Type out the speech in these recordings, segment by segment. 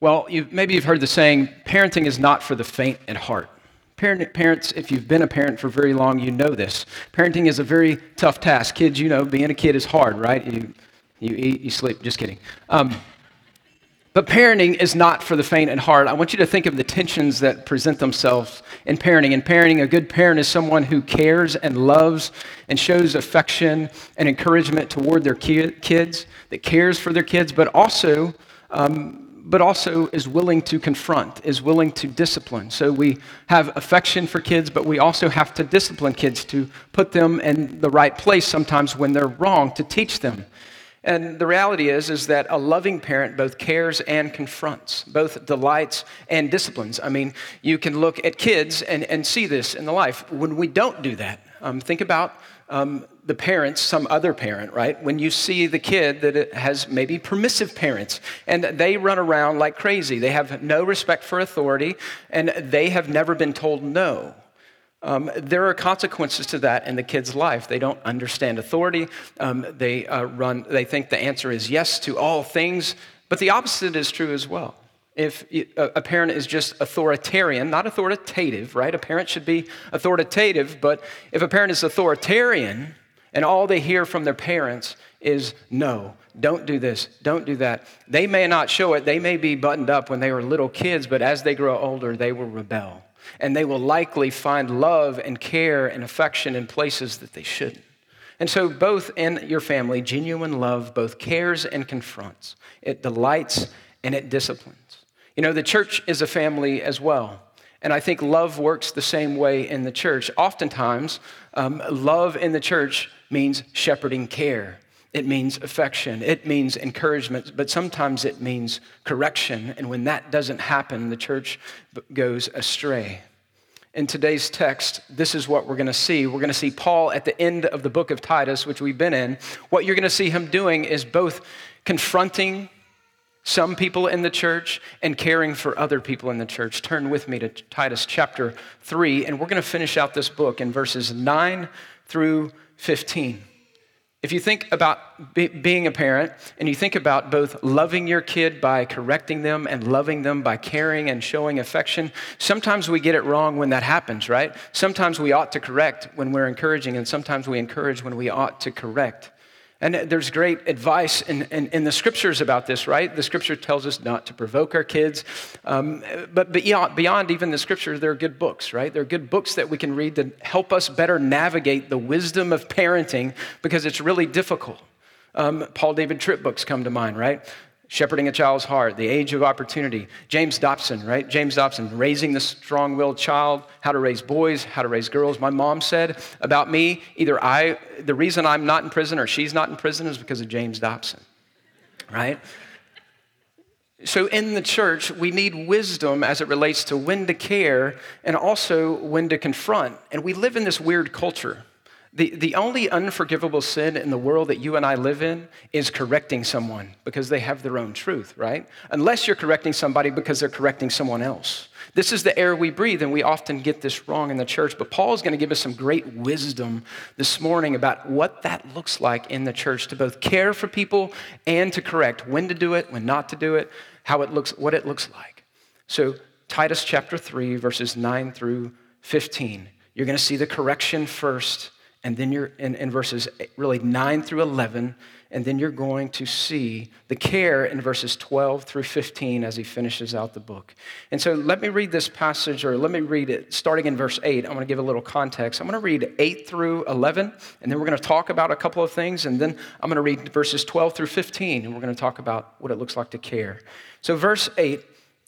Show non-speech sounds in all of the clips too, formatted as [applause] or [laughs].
Well, you've, maybe you've heard the saying, parenting is not for the faint at heart. Parent, parents, if you've been a parent for very long, you know this. Parenting is a very tough task. Kids, you know, being a kid is hard, right? You, you eat, you sleep. Just kidding. Um, but parenting is not for the faint at heart. I want you to think of the tensions that present themselves in parenting. In parenting, a good parent is someone who cares and loves and shows affection and encouragement toward their kids, that cares for their kids, but also um, but also is willing to confront, is willing to discipline. So we have affection for kids, but we also have to discipline kids to put them in the right place sometimes when they're wrong, to teach them. And the reality is, is that a loving parent both cares and confronts, both delights and disciplines. I mean, you can look at kids and, and see this in the life. When we don't do that, um, think about um, the parents, some other parent, right? When you see the kid that has maybe permissive parents and they run around like crazy, they have no respect for authority and they have never been told no. Um, there are consequences to that in the kid's life. They don't understand authority. Um, they uh, run. They think the answer is yes to all things, but the opposite is true as well. If a parent is just authoritarian, not authoritative, right? A parent should be authoritative, but if a parent is authoritarian, and all they hear from their parents is no, don't do this, don't do that. They may not show it, they may be buttoned up when they were little kids, but as they grow older, they will rebel. And they will likely find love and care and affection in places that they shouldn't. And so, both in your family, genuine love both cares and confronts, it delights and it disciplines. You know, the church is a family as well. And I think love works the same way in the church. Oftentimes, um, love in the church means shepherding care. It means affection. It means encouragement, but sometimes it means correction. And when that doesn't happen, the church goes astray. In today's text, this is what we're going to see. We're going to see Paul at the end of the book of Titus, which we've been in. What you're going to see him doing is both confronting some people in the church and caring for other people in the church. Turn with me to Titus chapter 3, and we're going to finish out this book in verses 9 through 15. If you think about be, being a parent and you think about both loving your kid by correcting them and loving them by caring and showing affection, sometimes we get it wrong when that happens, right? Sometimes we ought to correct when we're encouraging, and sometimes we encourage when we ought to correct. And there's great advice in, in, in, the scriptures about this, right? The scripture tells us not to provoke our kids. Um, but beyond, beyond even the scripture, there are good books, right? There are good books that we can read that help us better navigate the wisdom of parenting because it's really difficult. Um, Paul David Tripp books come to mind, right? Shepherding a Child's Heart, The Age of Opportunity. James Dobson, right? James Dobson, Raising the Strong Willed Child, How to Raise Boys, How to Raise Girls. My mom said about me, either I, the reason I'm not in prison or she's not in prison is because of James Dobson, right? So, in the church, we need wisdom as it relates to when to care and also when to confront. And we live in this weird culture the, the only unforgivable sin in the world that you and I live in is correcting someone because they have their own truth, right? Unless you're correcting somebody because they're correcting someone else. This is the air we breathe, and we often get this wrong in the church. But Paul is going to give us some great wisdom this morning about what that looks like in the church to both care for people and to correct when to do it, when not to do it, how it looks, what it looks like. So, Titus chapter 3, verses 9 through 15. You're going to see the correction first and then you're in, in, verses eh, really 9 through 11 and then you're going to see the care in verses 12 through 15 as he finishes out the book. And so let me read this passage or let me read it starting in verse 8 i'm going to give a little context. I'm going to read 8 through 11 and then we're going to talk about a couple of things and then i'm going to read verses 12 through 15 and we're going to talk about what it looks like to care. So verse 8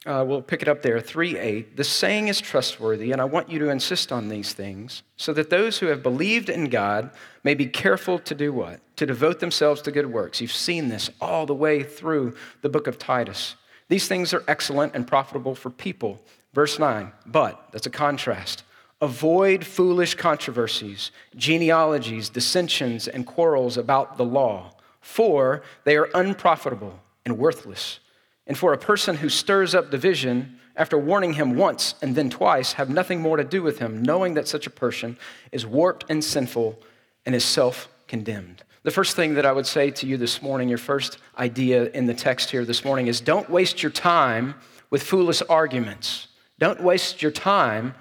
uh, we'll pick it up there, 3 8. The saying is trustworthy, and I want you to insist on these things, so that those who have believed in God may be careful to do what? To devote themselves to good works. You've seen this all the way through the book of Titus. These things are excellent and profitable for people. Verse 9, but, that's a contrast. Avoid foolish controversies, genealogies, dissensions, and quarrels about the law, for they are unprofitable and worthless and for a person who stirs up division, after warning him once and then twice, have nothing more to do with him, knowing that such a person is warped and sinful and is self condemned. The first thing that I would say to you this morning, your first idea in the text here this morning, is don't waste your time with foolish arguments. Don't waste your time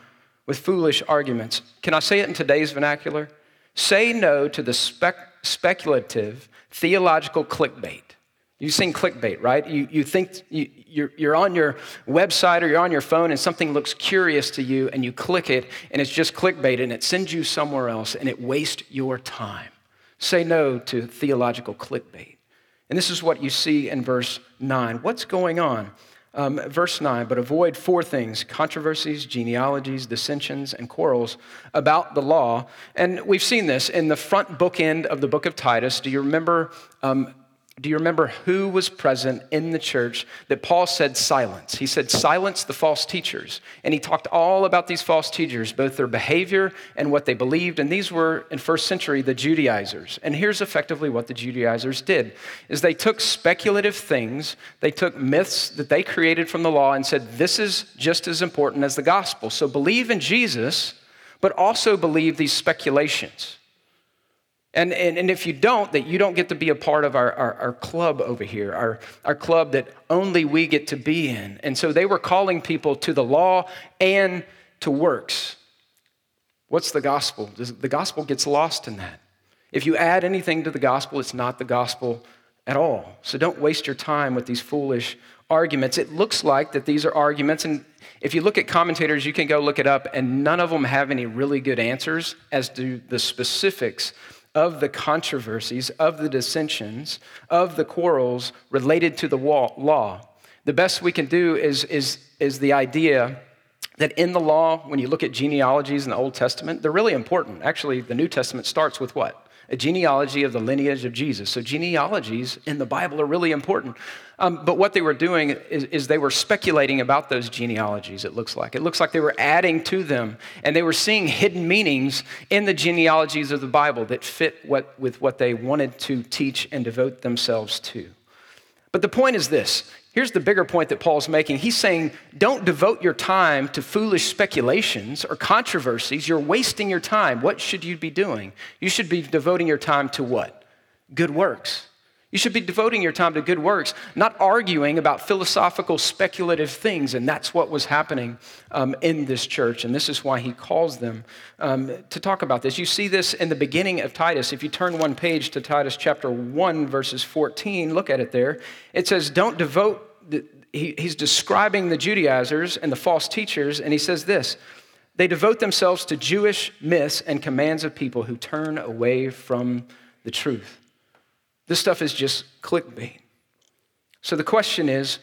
with foolish arguments. Can I say it in today's vernacular? Say no to the spec- speculative theological clickbait. You've seen clickbait, right? You, you think you, you're, you're on your website or you're on your phone and something looks curious to you and you click it and it's just clickbait and it sends you somewhere else and it wastes your time. Say no to theological clickbait. And this is what you see in verse 9. What's going on? Um, verse 9, but avoid four things controversies, genealogies, dissensions, and quarrels about the law. And we've seen this in the front bookend of the book of Titus. Do you remember um, do you remember who was present in the church that Paul said silence? He said, silence the false teachers. And he talked all about these false teachers, both their behavior and what they believed. And these were, in first century, the Judaizers. And here's effectively what the Judaizers did is they took speculative things, they took myths that they created from the law and said, this is just as important as the gospel. So believe in Jesus, but also believe these speculations. And, and, and if you don't, that you don't get to be a part of our, our, our, club over here, our, our club that only we get to be in. And so they were calling people to the law and to works. What's the gospel? The gospel gets lost in that. If you add anything to the gospel, it's not the gospel at all. So don't waste your time with these foolish arguments. It looks like that these are arguments, and if you look at commentators, you can go look it up, and none of them have any really good answers as to the specifics of the controversies, of the dissensions, of the quarrels related to the law. The best we can do is, is, is the idea that in the law, when you look at genealogies in the Old Testament, they're really important. Actually, the New Testament starts with what? a genealogy of the lineage of Jesus. So, genealogies in the Bible are really important. Um, but what they were doing is, is, they were speculating about those genealogies, it looks like. It looks like they were adding to them, and they were seeing hidden meanings in the genealogies of the Bible that fit what, with what they wanted to teach and devote themselves to. But the point is this Here's the bigger point that Paul's making. He's saying, don't devote your time to foolish speculations or controversies. You're wasting your time. What should you be doing? You should be devoting your time to what? Good works. You should be devoting your time to good works, not arguing about philosophical, speculative things. And that's what was happening um, in this church. And this is why he calls them um, to talk about this. You see this in the beginning of Titus. If you turn one page to Titus chapter 1, verses 14, look at it there. It says, Don't devote, the, he, he's describing the Judaizers and the false teachers, and he says this. They devote themselves to Jewish myths and commands of people who turn away from the truth. This stuff is just clickbait. So the question is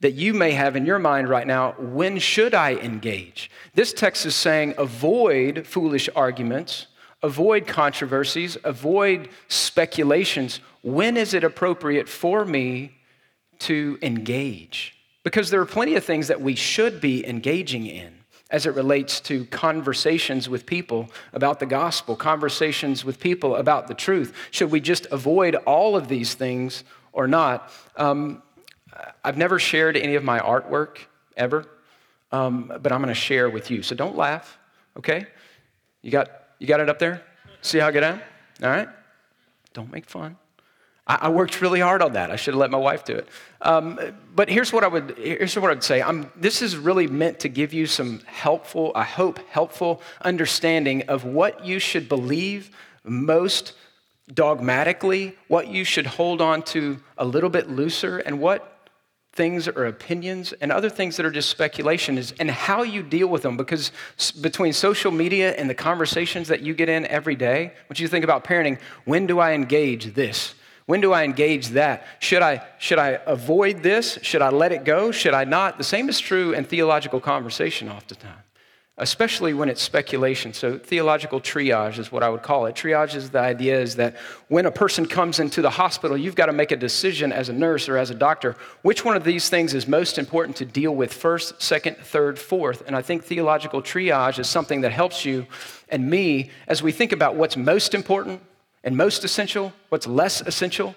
that you may have in your mind right now when should I engage? This text is saying avoid foolish arguments, avoid controversies, avoid speculations. When is it appropriate for me to engage? Because there are plenty of things that we should be engaging in as it relates to conversations with people about the gospel, conversations with people about the truth. Should we just avoid all of these things or not? Um, I've never shared any of my artwork ever, um, but I'm going to share with you. So don't laugh, okay? You got, you got it up there? See how I get out? All right? Don't make fun. I, I worked really hard on that. I should have let my wife do it. Um, but here's what I would here's what I'd say. I'm, this is really meant to give you some helpful, I hope, helpful understanding of what you should believe most dogmatically, what you should hold on to a little bit looser, and what things or opinions and other things that are just speculation is and how you deal with them because between social media and the conversations that you get in every day what you think about parenting when do i engage this when do I engage that? Should I, should I avoid this? Should I let it go? Should I not? The same is true in theological conversation oftentimes, especially when it's speculation. So theological triage is what I would call it. Triage is the idea is that when a person comes into the hospital, you've got to make a decision as a nurse or as a doctor, which one of these things is most important to deal with first, second, third, fourth. And I think theological triage is something that helps you and me as we think about what's most important and most essential, what's less essential,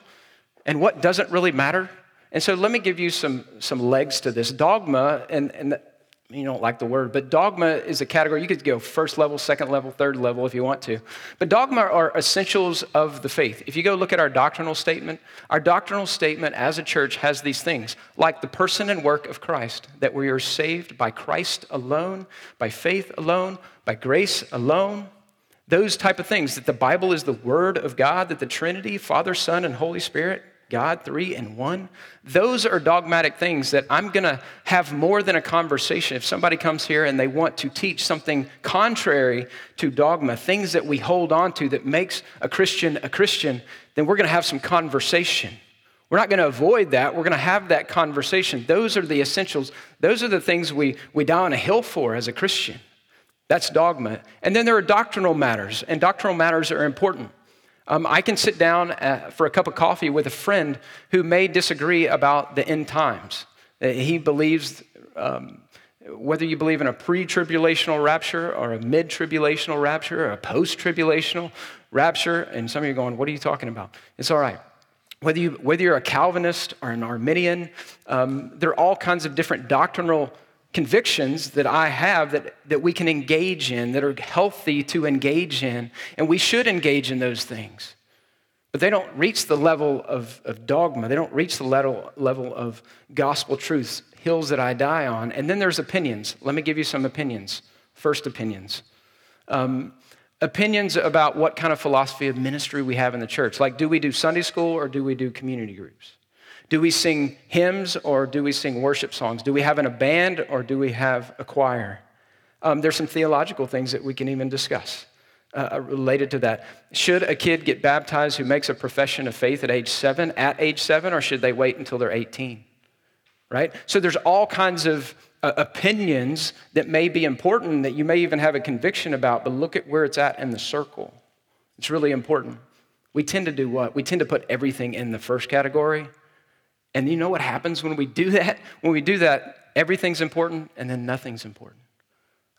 and what doesn't really matter. And so let me give you some, some legs to this. Dogma, and, and you don't like the word, but dogma is a category. You could go first level, second level, third level if you want to. But dogma are essentials of the faith. If you go look at our doctrinal statement, our doctrinal statement as a church has these things like the person and work of Christ, that we are saved by Christ alone, by faith alone, by grace alone. Those type of things, that the Bible is the Word of God, that the Trinity, Father, Son, and Holy Spirit, God, three and one. Those are dogmatic things that I'm going to have more than a conversation. If somebody comes here and they want to teach something contrary to dogma, things that we hold on to that makes a Christian a Christian, then we're going to have some conversation. We're not going to avoid that. We're going to have that conversation. Those are the essentials. Those are the things we, we die on a hill for as a Christian. That's dogma. And then there are doctrinal matters, and doctrinal matters are important. Um, I can sit down uh, for a cup of coffee with a friend who may disagree about the end times. Uh, he believes, um, whether you believe in a pre tribulational rapture or a mid tribulational rapture or a post tribulational rapture, and some of you are going, What are you talking about? It's all right. Whether, you, whether you're a Calvinist or an Arminian, um, there are all kinds of different doctrinal convictions that I have that, that we can engage in, that are healthy to engage in, and we should engage in those things. But they don't reach the level of, of dogma, they don't reach the level, level of gospel truths, hills that I die on. And then there's opinions. Let me give you some opinions. First, opinions. Um, opinions about what kind of philosophy of ministry we have in the church. Like, do we do Sunday school or do we do community groups? Do we sing hymns or do we sing worship songs? Do we have in a band or do we have a choir? Um, there's some theological things that we can even discuss uh, uh, related to that. Should a kid get baptized who makes a profession of faith at age seven, at age seven, or should they wait until they're 18? Right? So there's all kinds of uh, opinions that may be important that you may even have a conviction about, but look at where it's at in the circle. It's really important. We tend to do what? We tend to put everything in the first category and you know what happens when we do [laughs] that? When we do that, everything's important and then nothing's important.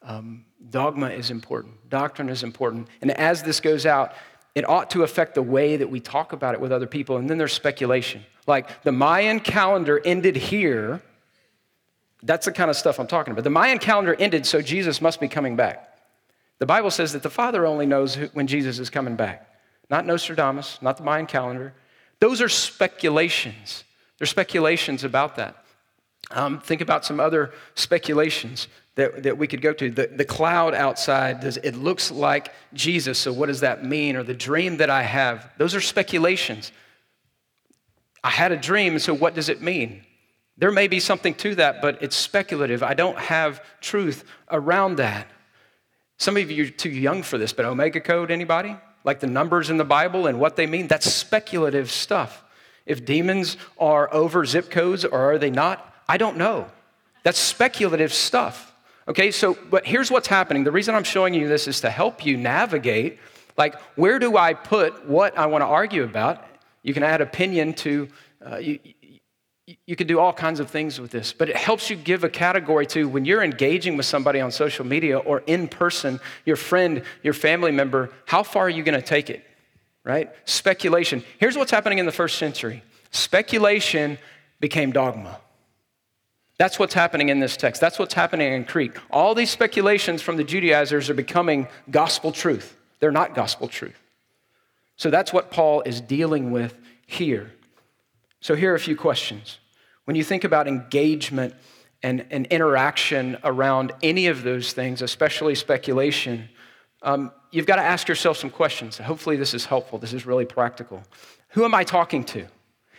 Um, dogma is important, doctrine is important. And as this goes out, it ought to affect the way that we talk about it with other people. And then there's speculation. Like the Mayan calendar ended here. That's the kind of stuff I'm talking about. The Mayan calendar ended, so Jesus must be coming back. The Bible says that the Father only knows when Jesus is coming back, not Nostradamus, not the Mayan calendar. Those are speculations. There's speculations about that. Um, think about some other speculations that, that we could go to. The, the cloud outside, does, it looks like Jesus, so what does that mean? Or the dream that I have, those are speculations. I had a dream, so what does it mean? There may be something to that, but it's speculative. I don't have truth around that. Some of you are too young for this, but Omega Code, anybody? Like the numbers in the Bible and what they mean? That's speculative stuff. If demons are over zip codes or are they not? I don't know. That's speculative stuff. Okay, so, but here's what's happening. The reason I'm showing you this is to help you navigate like, where do I put what I want to argue about? You can add opinion to, uh, you, you could do all kinds of things with this, but it helps you give a category to when you're engaging with somebody on social media or in person, your friend, your family member, how far are you going to take it? Right? Speculation. Here's what's happening in the first century speculation became dogma. That's what's happening in this text. That's what's happening in Crete. All these speculations from the Judaizers are becoming gospel truth. They're not gospel truth. So that's what Paul is dealing with here. So here are a few questions. When you think about engagement and, and interaction around any of those things, especially speculation, um, you've got to ask yourself some questions. Hopefully, this is helpful. This is really practical. Who am I talking to?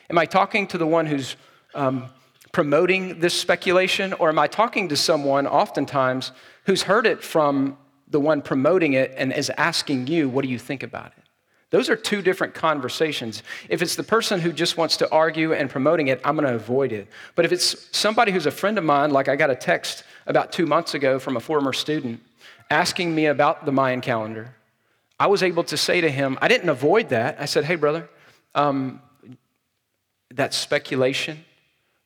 Am I talking to the one who's um, promoting this speculation, or am I talking to someone oftentimes who's heard it from the one promoting it and is asking you, What do you think about it? Those are two different conversations. If it's the person who just wants to argue and promoting it, I'm going to avoid it. But if it's somebody who's a friend of mine, like I got a text about two months ago from a former student asking me about the Mayan calendar, I was able to say to him, I didn't avoid that. I said, hey, brother, um, that's speculation.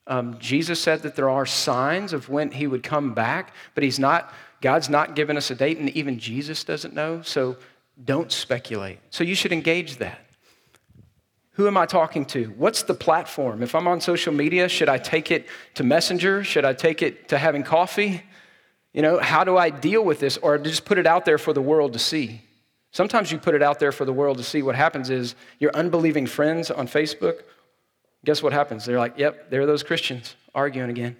Um, Jesus said that there are signs of when he would come back, but he's not, God's not given us a date, and even Jesus doesn't know, so don't speculate. So you should engage that. Who am I talking to? What's the platform? If I'm on social media, should I take it to Messenger? Should I take it to having coffee? You know, how do I deal with this? Or just put it out there for the world to see? Sometimes you put it out there for the world to see. What happens is your unbelieving friends on Facebook, guess what happens? They're like, yep, there are those Christians arguing again.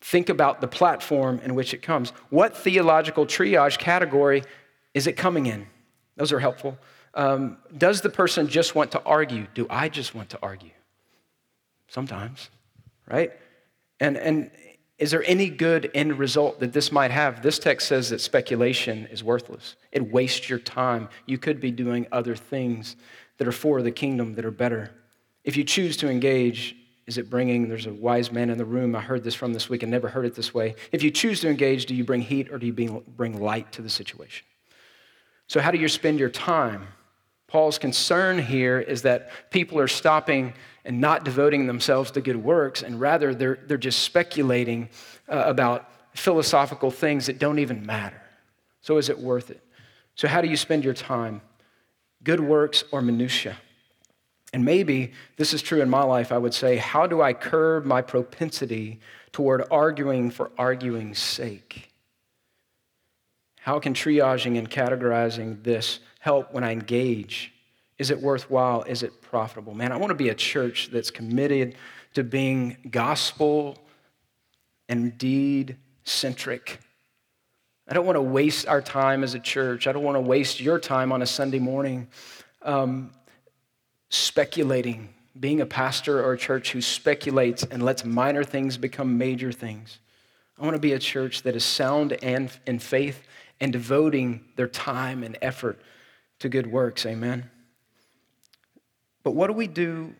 Think about the platform in which it comes. What theological triage category is it coming in? Those are helpful. Um, does the person just want to argue? Do I just want to argue? Sometimes, right? And, and is there any good end result that this might have? This text says that speculation is worthless. It wastes your time. You could be doing other things that are for the kingdom that are better. If you choose to engage, is it bringing, there's a wise man in the room, I heard this from this week and never heard it this way. If you choose to engage, do you bring heat or do you bring light to the situation? So, how do you spend your time? Paul's concern here is that people are stopping and not devoting themselves to good works, and rather they're, they're just speculating uh, about philosophical things that don't even matter. So, is it worth it? So, how do you spend your time? Good works or minutia? And maybe this is true in my life, I would say, how do I curb my propensity toward arguing for arguing's sake? How can triaging and categorizing this help when I engage is it worthwhile? Is it profitable? Man, I want to be a church that's committed to being gospel and deed centric. I don't want to waste our time as a church. I don't want to waste your time on a Sunday morning um, speculating, being a pastor or a church who speculates and lets minor things become major things. I want to be a church that is sound and in faith and devoting their time and effort to good works. Amen. But what do we do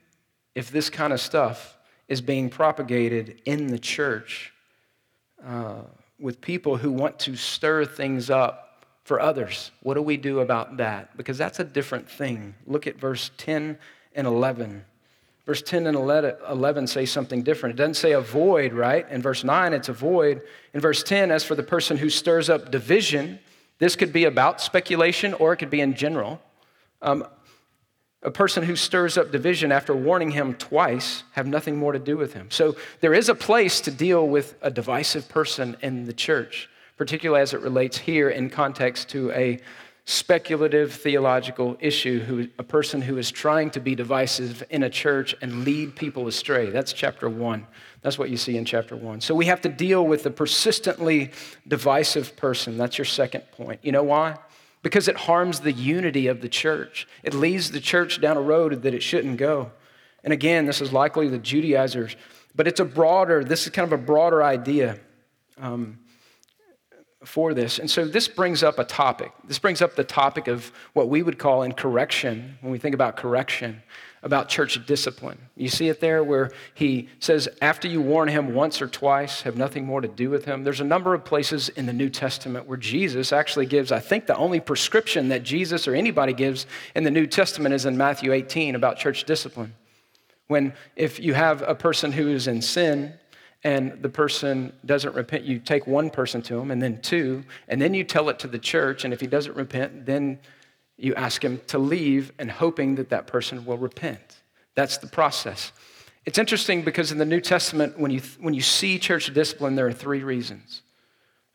if this kind of stuff is being propagated in the church uh, with people who want to stir things up for others? What do we do about that? Because that's a different thing. Look at verse 10 and 11. Verse 10 and 11 say something different. It doesn't say avoid, right? In verse 9, it's avoid. In verse 10, as for the person who stirs up division, this could be about speculation or it could be in general. Um, a person who stirs up division after warning him twice have nothing more to do with him. So there is a place to deal with a divisive person in the church, particularly as it relates here in context to a speculative theological issue, who, a person who is trying to be divisive in a church and lead people astray. That's chapter one. That's what you see in chapter one. So we have to deal with the persistently divisive person. That's your second point. You know why? because it harms the unity of the church. It leads the church down a road that it shouldn't go. And again, this is likely the Judaizers, but it's a broader, this is kind of a broader idea um, for this. And so this brings up a topic. This brings up the topic of what we would call in correction, when we think about correction about church discipline. You see it there where he says, after you warn him once or twice, have nothing more to do with him. There's a number of places in the New Testament where Jesus actually gives, I think the only prescription that Jesus or anybody gives in the New Testament is in Matthew 18 about church discipline. When if you have a person who is in sin, and the person doesn't repent, you take one person to him and then two, and then you tell it to the church, and if he doesn't repent, then you ask him to leave and hoping that that person will repent. That's the process. It's interesting because in the New Testament, when you, when you see church discipline, there are three reasons.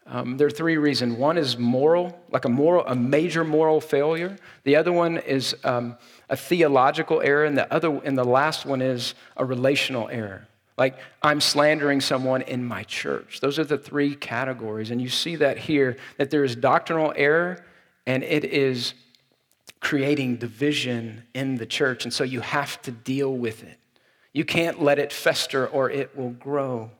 Um, there are three reasons. One is moral, like a moral, a major moral failure. The other one is um, a theological error, and the other, and the last one is a relational error. Like I'm slandering someone in my church. Those are the three categories, and you see that here that there is doctrinal error, and it is creating division in the church. And so you have to deal with it. You can't let it fester or it will grow.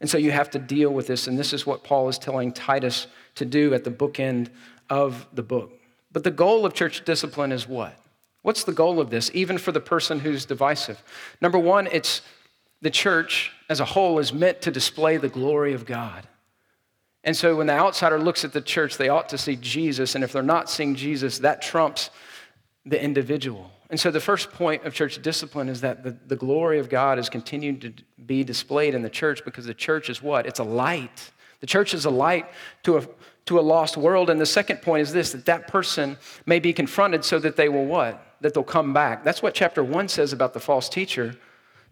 And so you have to deal with this. And this is what Paul is telling Titus to do at the bookend of the book. But the goal of church discipline is what? What's the goal of this, even for the person who's divisive? Number one, it's the church as a whole is meant to display the glory of God. And so when the outsider looks at the church, they ought to see Jesus. And if they're not seeing Jesus, that trumps the individual. And so the first point of church discipline is that the, the glory of God is continuing to be displayed in the church because the church is what? It's a light. The church is a light to a, to a lost world. And the second point is this that that person may be confronted so that they will what? That they'll come back. That's what chapter one says about the false teacher.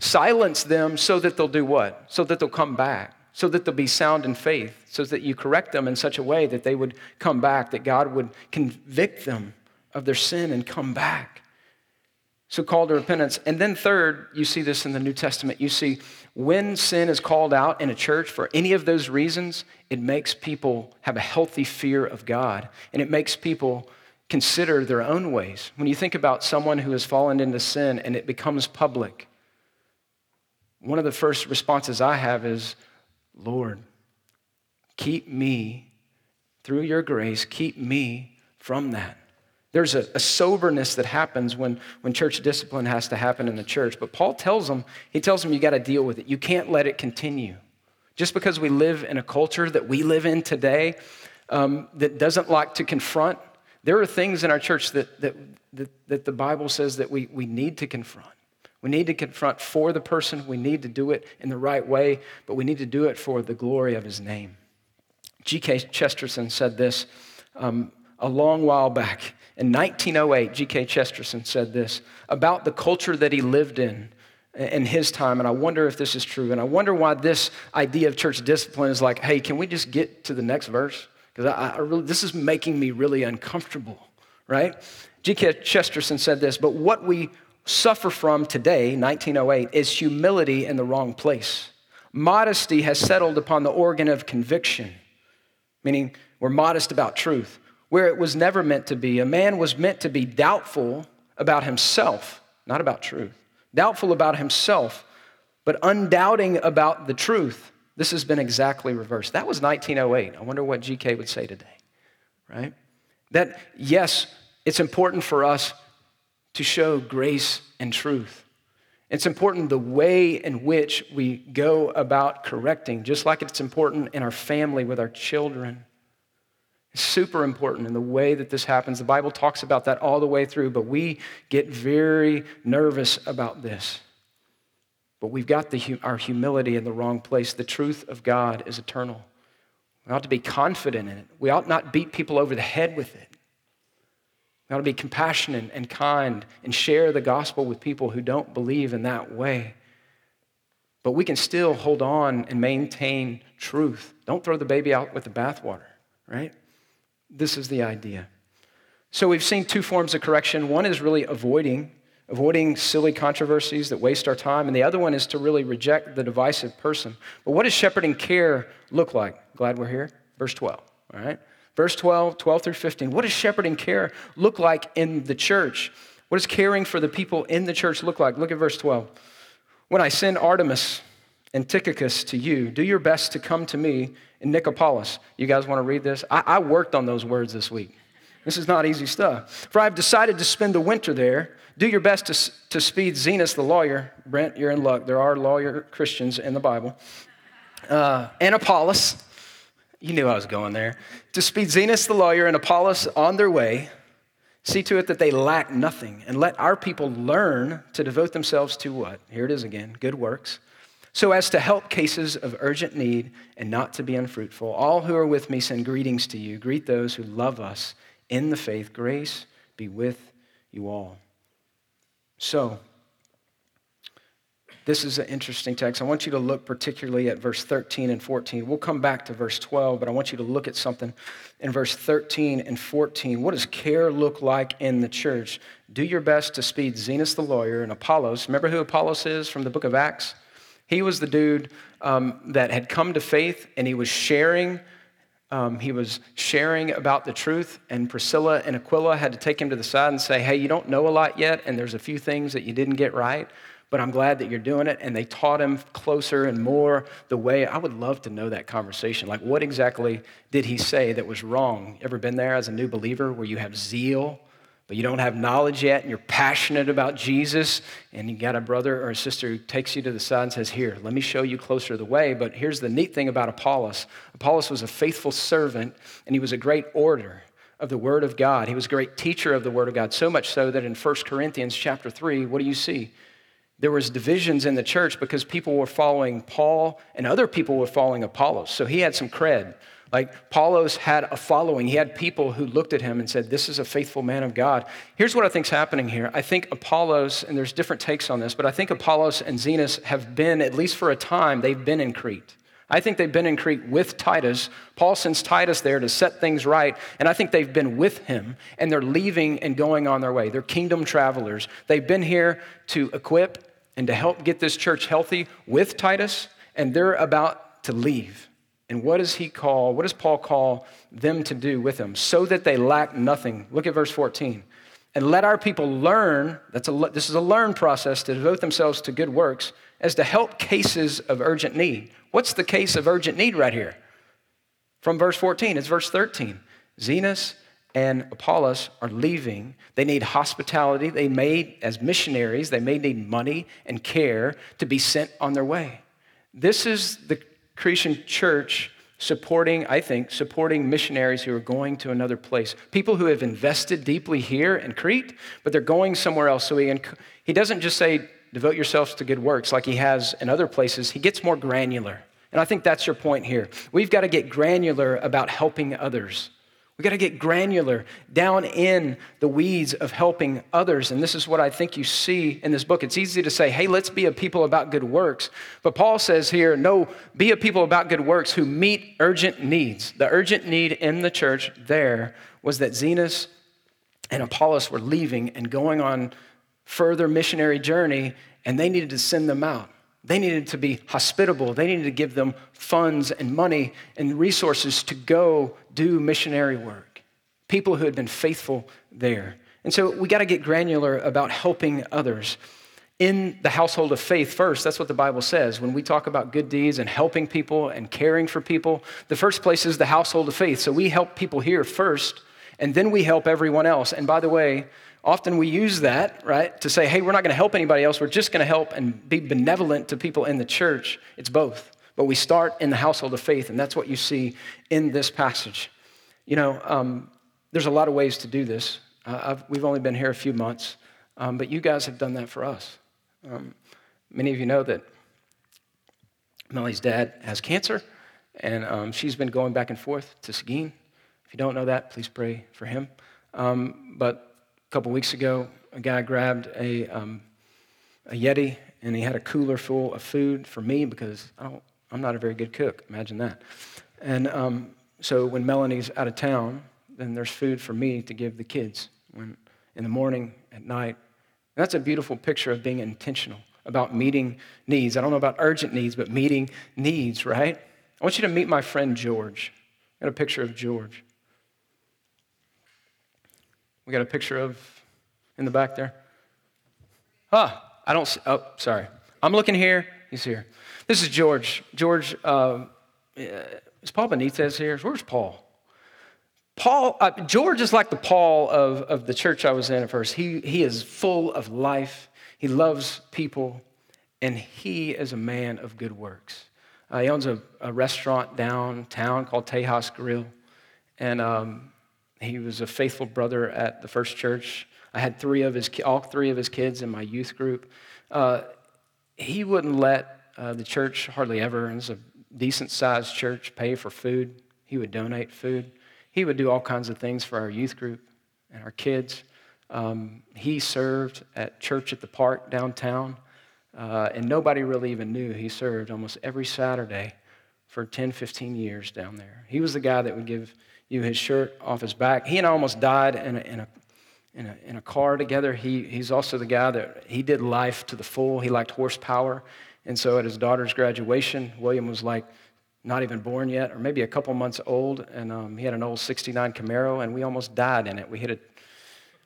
Silence them so that they'll do what? So that they'll come back. So that they'll be sound in faith, so that you correct them in such a way that they would come back, that God would convict them of their sin and come back. So, call to repentance. And then, third, you see this in the New Testament. You see, when sin is called out in a church for any of those reasons, it makes people have a healthy fear of God and it makes people consider their own ways. When you think about someone who has fallen into sin and it becomes public, one of the first responses I have is, Lord, keep me, through your grace, keep me from that. There's a, a, soberness that happens when, when church discipline has to happen in the church. But Paul tells them, he tells them you got to deal with it. You can't let it continue. Just because we live in a culture that we live in today um, that doesn't like to confront, there are things in our church that, that, that, that the Bible says that we, we need to confront. We need to confront for the person. We need to do it in the right way, but we need to do it for the glory of his name. G.K. Chesterton said this um, a long while back. In 1908, G.K. Chesterton said this about the culture that he lived in in his time, and I wonder if this is true. And I wonder why this idea of church discipline is like, hey, can we just get to the next verse? Because I, I really, this is making me really uncomfortable, right? G.K. Chesterton said this, but what we suffer from today, 1908, is humility in the wrong place. Modesty has settled upon the organ of conviction, meaning we're modest about truth where it was never meant to be. A man was meant to be doubtful about himself, not about truth. Doubtful about himself, but undoubting about the truth. This has been exactly reversed. That was 1908. I wonder what GK would say today, right? That, yes, it's important for us to show grace and truth. It's important the way in which we go about correcting, just like it's important in our family with our children. It's super important in the way that this happens. The Bible talks about that all the way through, but we get very nervous about this. But we've got the, our humility in the wrong place. The truth of God is eternal. We ought to be confident in it. We ought not beat people over the head with it. Ought to be compassionate and kind and share the gospel with people who don't believe in that way. But we can still hold on and maintain truth. Don't throw the baby out with the bathwater, right? This is the idea. So we've seen two forms of correction. One is really avoiding, avoiding silly controversies that waste our time, and the other one is to really reject the divisive person. But what does shepherding care look like? Glad we're here. Verse 12. All right. Verse 12, 12 through 15. What does shepherding care look like in the church? What does caring for the people in the church look like? Look at verse 12. When I send Artemas and Tychicus to you, do your best to come to me in Nicopolis. You guys want to read this? I, I worked on those words this week. This is not easy stuff. For I've decided to spend the winter there. Do your best to, to speed Zenas the lawyer. Brent, you're in luck. There are lawyer Christians in the Bible. Uh, and. You knew I was going there. To speed Zenas the lawyer and Apollos on their way. See to it that they lack nothing. And let our people learn to devote themselves to what? Here it is again good works so as to help cases of urgent need and not to be unfruitful. All who are with me send greetings to you. Greet those who love us in the faith. Grace be with you all. So, this is an interesting text. I want you to look particularly at verse 13 and 14. We'll come back to verse 12, but I want you to look at something in verse 13 and 14. What does care look like in the church? Do your best to speed Zenas the lawyer and Apollos. Remember who Apollos is from the book of Acts? He was the dude um, that had come to faith and he was sharing. Um, he was sharing about the truth, and Priscilla and Aquila had to take him to the side and say, Hey, you don't know a lot yet, and there's a few things that you didn't get right, but I'm glad that you're doing it. And they taught him closer and more the way. I would love to know that conversation. Like, what exactly did he say that was wrong? Ever been there as a new believer where you have zeal but you don't have knowledge yet and you're passionate about Jesus, and you got a brother or a sister who takes you to the side and says, Here, let me show you closer the way. But here's the neat thing about Apollos Apollos was a faithful servant, and he was a great orator of the Word of God. He was a great teacher of the Word of God, so much so that in 1 Corinthians chapter 3, what do you see? There was divisions in the church because people were following Paul and other people were following Apollos. So he had some cred. Like Apollos had a following. He had people who looked at him and said, This is a faithful man of God. Here's what I think's happening here. I think Apollos, and there's different takes on this, but I think Apollos and Zenas have been, at least for a time, they've been in Crete. I think they've been in Crete with Titus. Paul sends Titus there to set things right, and I think they've been with him, and they're leaving and going on their way. They're kingdom travelers. They've been here to equip and to help get this church healthy with Titus, and they're about to leave. And what does he call, what does Paul call them to do with him? So that they lack nothing. Look at verse 14. And let our people learn, that's a, this is a learn process to devote themselves to good works as to help cases of urgent need. What's the case of urgent need right here? From verse 14, it's verse 13. Zenas and Apollos are leaving. They need hospitality. They may, as missionaries, they may need money and care to be sent on their way. This is the Cretan church supporting, I think, supporting missionaries who are going to another place. People who have invested deeply here in Crete, but they're going somewhere else. So he, he doesn't just say, devote yourselves to good works like he has in other places. He gets more granular. And I think that's your point here. We've got to get granular about helping others. We've got to get granular down in the weeds of helping others. And this is what I think you see in this book. It's easy to say, hey, let's be a people about good works. But Paul says here, no, be a people about good works who meet urgent needs. The urgent need in the church there was that Zenas and Apollos were leaving and going on further missionary journey, and they needed to send them out. They needed to be hospitable. They needed to give them funds and money and resources to go do missionary work. People who had been faithful there. And so we got to get granular about helping others in the household of faith first. That's what the Bible says. When we talk about good deeds and helping people and caring for people, the first place is the household of faith. So we help people here first, and then we help everyone else. And by the way, Often we use that, right, to say, hey, we're not going to help anybody else. We're just going to help and be benevolent to people in the church. It's both. But we start in the household of faith, and that's what you see in this passage. You know, um, there's a lot of ways to do this. Uh, we've only been here a few months, um, but you guys have done that for us. Um, many of you know that Melly's dad has cancer, and um, she's been going back and forth to Seguin. If you don't know that, please pray for him. Um, but a couple weeks ago, a guy grabbed a, um, a Yeti and he had a cooler full of food for me because I don't, I'm not a very good cook. Imagine that. And um, so when Melanie's out of town, then there's food for me to give the kids when, in the morning, at night. And that's a beautiful picture of being intentional about meeting needs. I don't know about urgent needs, but meeting needs, right? I want you to meet my friend George. I got a picture of George. We got a picture of in the back there. Ah, I don't. Oh, sorry. I'm looking here. He's here. This is George. George, uh, is Paul Benitez here? Where's Paul? Paul, uh, George is like the Paul of, of the church I was in at first. He, he is full of life, he loves people, and he is a man of good works. Uh, he owns a, a, restaurant downtown called Tejas Grill. And um, he was a faithful brother at the first church. I had three of his, all three of his kids in my youth group. Uh, he wouldn't let uh, the church hardly ever, and it's a decent sized church, pay for food. He would donate food. He would do all kinds of things for our youth group and our kids. Um, he served at church at the park downtown, uh, and nobody really even knew he served almost every Saturday for 10, 15 years down there. He was the guy that would give you his shirt off his back. He and I almost died in a, in a, in a, in a car together. He, he's also the guy that he did life to the full. He liked horsepower. And so at his daughter's graduation, William was like not even born yet, or maybe a couple months old. And um, he had an old 69 Camaro, and we almost died in it. We hit a,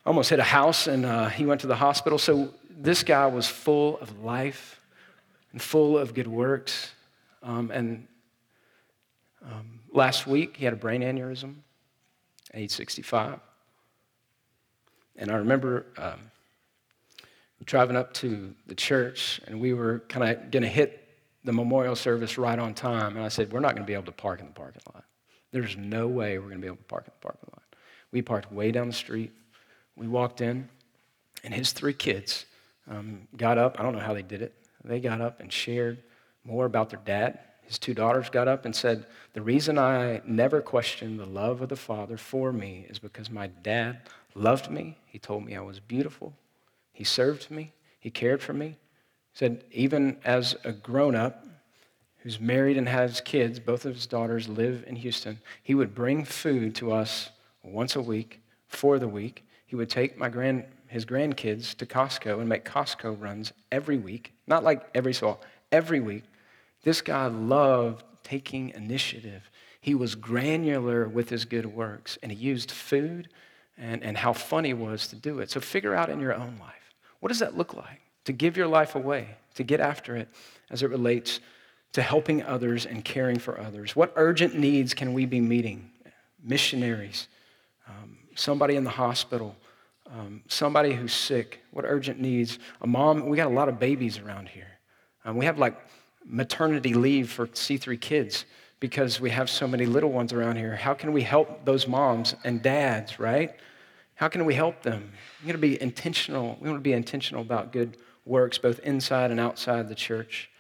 almost hit a house, and uh, he went to the hospital. So this guy was full of life and full of good works. Um, and um, last week, he had a brain aneurysm, age 65. And I remember um, driving up to the church, and we were kind of going to hit the memorial service right on time. And I said, We're not going to be able to park in the parking lot. There's no way we're going to be able to park in the parking lot. We parked way down the street. We walked in, and his three kids um, got up. I don't know how they did it. They got up and shared more about their dad his two daughters got up and said, The reason I never questioned the love of the Father for me is because my dad loved me. He told me I was beautiful. He served me. He cared for me. He said, even as a grown up who's married and has kids, both of his daughters live in Houston, he would bring food to us once a week for the week. He would take my grand, his grandkids to Costco and make Costco runs every week. Not like every so every week. This guy loved taking initiative. He was granular with his good works, and he used food and, and how fun he was to do it. So figure out in your own life what does that look like to give your life away, to get after it as it relates to helping others and caring for others? What urgent needs can we be meeting? Missionaries, um, somebody in the hospital, um, somebody who's sick. What urgent needs? A mom, we got a lot of babies around here. Um, we have like maternity leave for C3 kids because we have so many little ones around here. How can we help those moms and dads, right? How can we help them? We got to be intentional. We want to be intentional about good works, both inside and outside the church.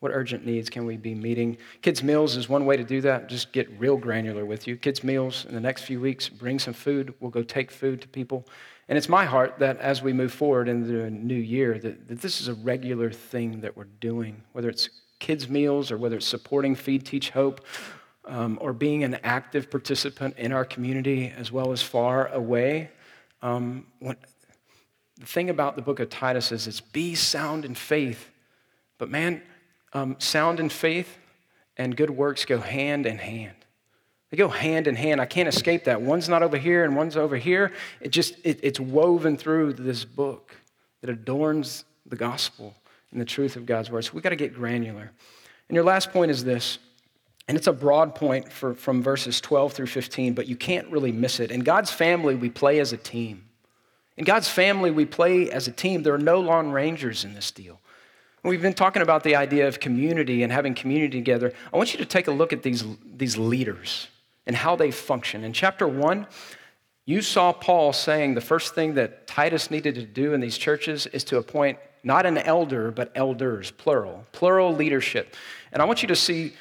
What urgent needs can we be meeting? Kids' meals is one way to do that. Just get real granular with you. Kids' meals in the next few weeks, bring some food. We'll go take food to people. And it's my heart that as we move forward into a new year, that, that this is a regular thing that we're doing, whether it's kids' meals or whether it's supporting Feed, Teach, Hope, um, or being an active participant in our community as well as far away. Um, the thing about the book of Titus is it's be sound in faith. But man, um, sound in faith and good works go hand in hand. They go hand in hand. I can't escape that. One's not over here and one's over here. It just it, it's woven through this book that adorns the gospel and the truth of God's word. So we've got to get granular. And your last point is this, and it's a broad point for, from verses 12 through 15, but you can't really miss it. In God's family, we play as a team. In God's family, we play as a team. There are no lone rangers in this deal. We've been talking about the idea of community and having community together. I want you to take a look at these, these leaders and how they function. In chapter one, you saw Paul saying the first thing that Titus needed to do in these churches is to appoint not an elder, but elders, plural, plural leadership. And I want you to see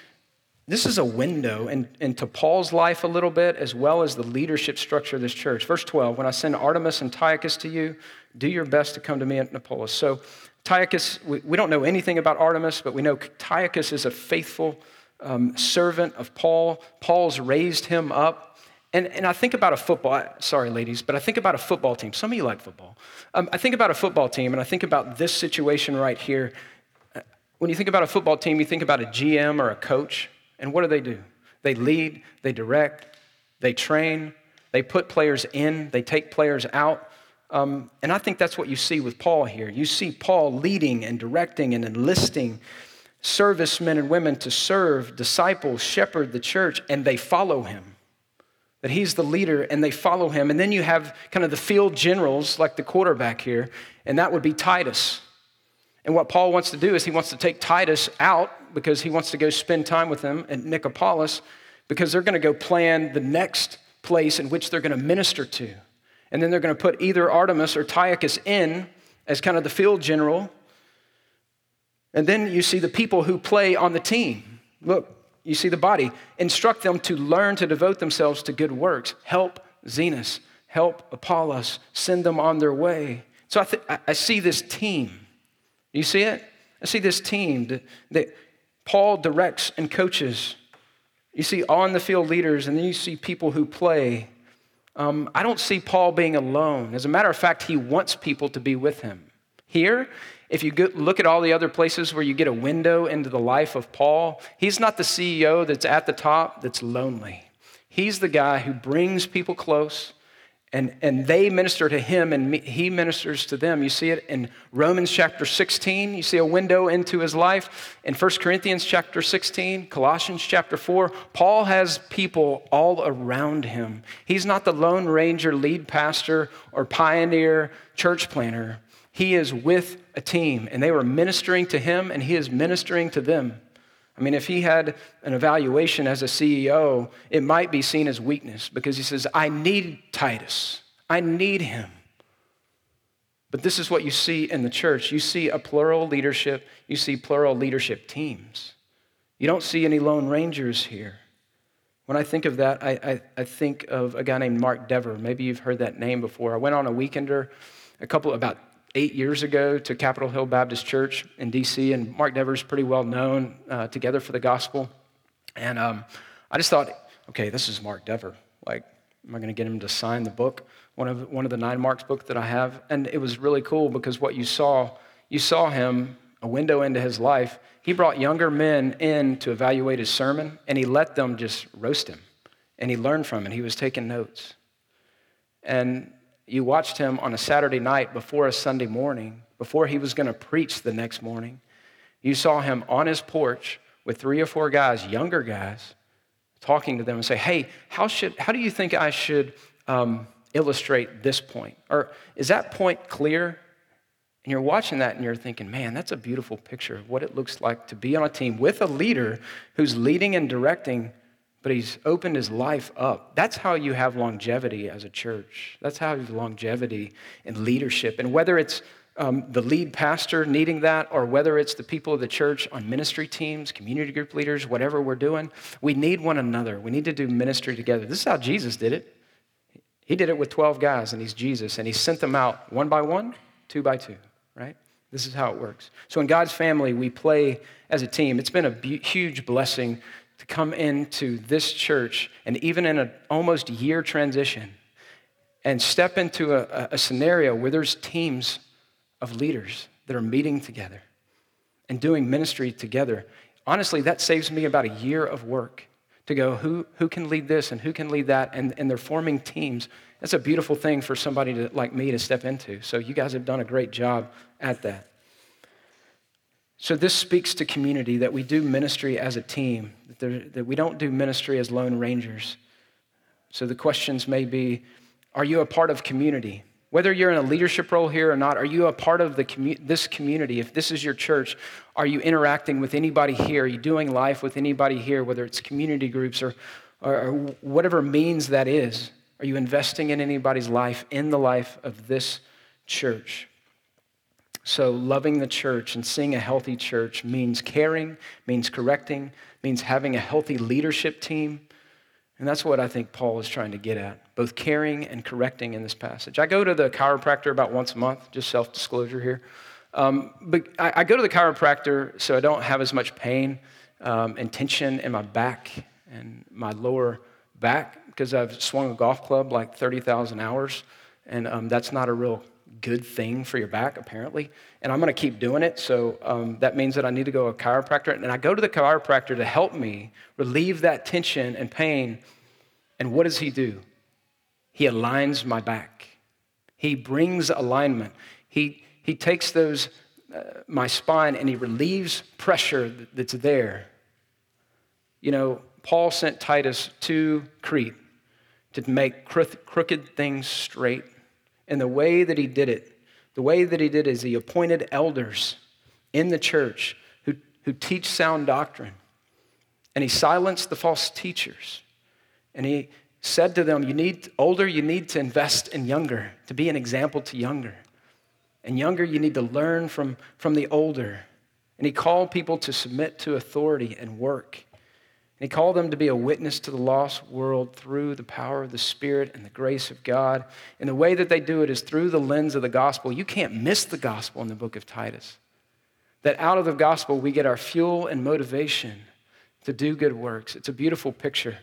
this is a window in, into Paul's life a little bit, as well as the leadership structure of this church. Verse 12 When I send Artemas and Tychicus to you, do your best to come to me at Nicopolis. So, Tychicus, we, we don't know anything about Artemas, but we know Tychicus is a faithful um, servant of Paul. Paul's raised him up. And, and I think about a football, sorry, ladies, but I think about a football team. Some of you like football. Um, I think about a football team, and I think about this situation right here. When you think about a football team, you think about a GM or a coach, and what do they do? They lead, they direct, they train, they put players in, they take players out. Um, and I think that's what you see with Paul here. You see Paul leading and directing and enlisting servicemen and women to serve, disciples, shepherd the church, and they follow him that he's the leader and they follow him. And then you have kind of the field generals, like the quarterback here, and that would be Titus. And what Paul wants to do is he wants to take Titus out because he wants to go spend time with him at Nicopolis because they're going to go plan the next place in which they're going to minister to. And then they're going to put either Artemas or Tychicus in as kind of the field general. And then you see the people who play on the team. Look, you see the body. Instruct them to learn to devote themselves to good works. Help Zenas, help Apollos, send them on their way. So I, th- I see this team. You see it? I see this team that, that Paul directs and coaches. You see on the field leaders, and then you see people who play. Um, I don't see Paul being alone. As a matter of fact, he wants people to be with him. Here, if you look at all the other places where you get a window into the life of Paul, he's not the CEO that's at the top that's lonely. He's the guy who brings people close and, and they minister to him and he ministers to them. You see it in Romans chapter 16. You see a window into his life. In 1 Corinthians chapter 16, Colossians chapter 4, Paul has people all around him. He's not the Lone Ranger lead pastor or pioneer church planter. He is with a team, and they were ministering to him, and he is ministering to them. I mean, if he had an evaluation as a CEO, it might be seen as weakness because he says, I need Titus. I need him. But this is what you see in the church. You see a plural leadership, you see plural leadership teams. You don't see any lone rangers here. When I think of that, I, I, I think of a guy named Mark Dever. Maybe you've heard that name before. I went on a weekender a couple about eight years ago to Capitol Hill Baptist Church in D.C., and Mark Dever's pretty well known uh, together for the gospel. And um, I just thought, okay, this is Mark Dever. Like, am I going to get him to sign the book, one of, one of the nine Marks book that I have? And it was really cool because what you saw, you saw him, a window into his life. He brought younger men in to evaluate his sermon, and he let them just roast him. And he learned from it. He was taking notes. And you watched him on a Saturday night before a Sunday morning, before he was going to preach the next morning. You saw him on his porch with three or four guys, younger guys, talking to them and say, Hey, how, should, how do you think I should um, illustrate this point? Or is that point clear? And you're watching that and you're thinking, man, that's a beautiful picture of what it looks like to be on a team with a leader who's leading and directing but he's opened his life up. That's how you have longevity as a church. That's how you have longevity in leadership. And whether it's um, the lead pastor needing that, or whether it's the people of the church on ministry teams, community group leaders, whatever we're doing, we need one another. We need to do ministry together. This is how Jesus did it. He did it with 12 guys, and he's Jesus, and he sent them out one by one, two by two, right? This is how it works. So in God's family, we play as a team. It's been a huge blessing to come into this church and even in an almost year transition and step into a, a, scenario where there's teams of leaders that are meeting together and doing ministry together. Honestly, that saves me about a year of work to go, who, who can lead this and who can lead that? And, and they're forming teams. That's a beautiful thing for somebody to, like me to step into. So you guys have done a great job at that. So, this speaks to community that we do ministry as a team, that, there, that, we don't do ministry as lone rangers. So, the questions may be Are you a part of community? Whether you're in a leadership role here or not, are you a part of the commu- this community? If this is your church, are you interacting with anybody here? Are you doing life with anybody here, whether it's community groups or, or, or whatever means that is? Are you investing in anybody's life, in the life of this church? So, loving the church and seeing a healthy church means caring, means correcting, means having a healthy leadership team. And that's what I think Paul is trying to get at, both caring and correcting in this passage. I go to the chiropractor about once a month, just self disclosure here. Um, but I, I, go to the chiropractor so I don't have as much pain um, and tension in my back and my lower back because I've swung a golf club like 30,000 hours, and um, that's not a real good thing for your back, apparently. And I'm going to keep doing it. So um, that means that I need to go to a chiropractor. And I go to the chiropractor to help me relieve that tension and pain. And what does he do? He aligns my back, he brings alignment. He, he takes those, uh, my spine, and he relieves pressure that's there. You know, Paul sent Titus to Crete to make crooked things straight and the way that he did it, the way that he did is he appointed elders in the church who, who teach sound doctrine. And he silenced the false teachers. And he said to them, You need older, you need to invest in younger, to be an example to younger. And younger, you need to learn from, from the older. And he called people to submit to authority and work. And he called them to be a witness to the lost world through the power of the Spirit and the grace of God. And the way that they do it is through the lens of the gospel. You can't miss the gospel in the book of Titus. That out of the gospel, we get our fuel and motivation to do good works. It's a beautiful picture.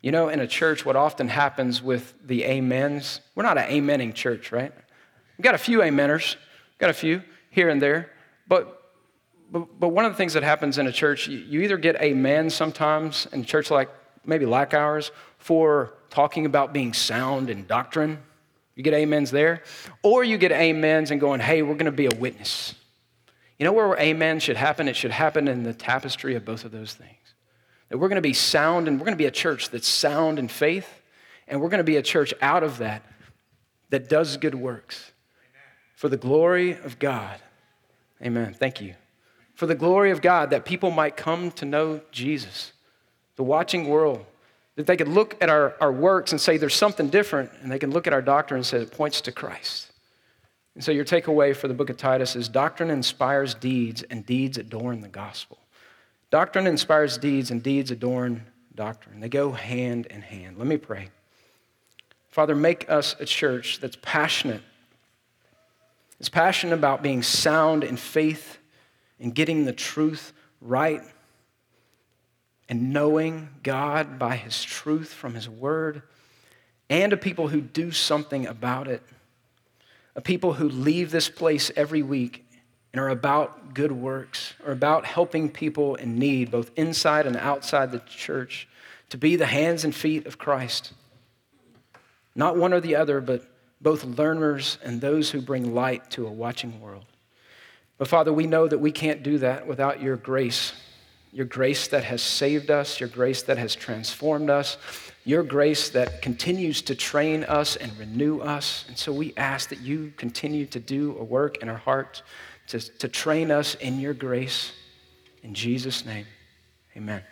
You know, in a church, what often happens with the amens, we're not an amening church, right? We've got a few ameners, got a few here and there, but but, but one of the things that happens in a church, you, either get a man sometimes in church like maybe like ours for talking about being sound in doctrine. You get amens there. Or you get amens and going, hey, we're going to be a witness. You know where amen should happen? It should happen in the tapestry of both of those things. That we're going to be sound and we're going to be a church that's sound in faith, and we're going to be a church out of that that does good works for the glory of God. Amen. Thank you for the glory of God, that people might come to know Jesus, the watching world, that they could look at our, our works and say there's something different, and they can look at our doctrine and say it points to Christ. And so your takeaway for the book of Titus is doctrine inspires deeds, and deeds adorn the gospel. Doctrine inspires deeds, and deeds adorn doctrine. They go hand in hand. Let me pray. Father, make us a church that's passionate It's passionate about being sound in faith and getting the truth right and knowing God by His truth from His Word, and a people who do something about it, a people who leave this place every week and are about good works, are about helping people in need, both inside and outside the church, to be the hands and feet of Christ. Not one or the other, but both learners and those who bring light to a watching world. But Father, we know that we can't do that without your grace your grace that has saved us, your grace that has transformed us, your grace that continues to train us and renew us. And so we ask that you continue to do a work in our hearts to, to train us in your grace. In Jesus' name, amen.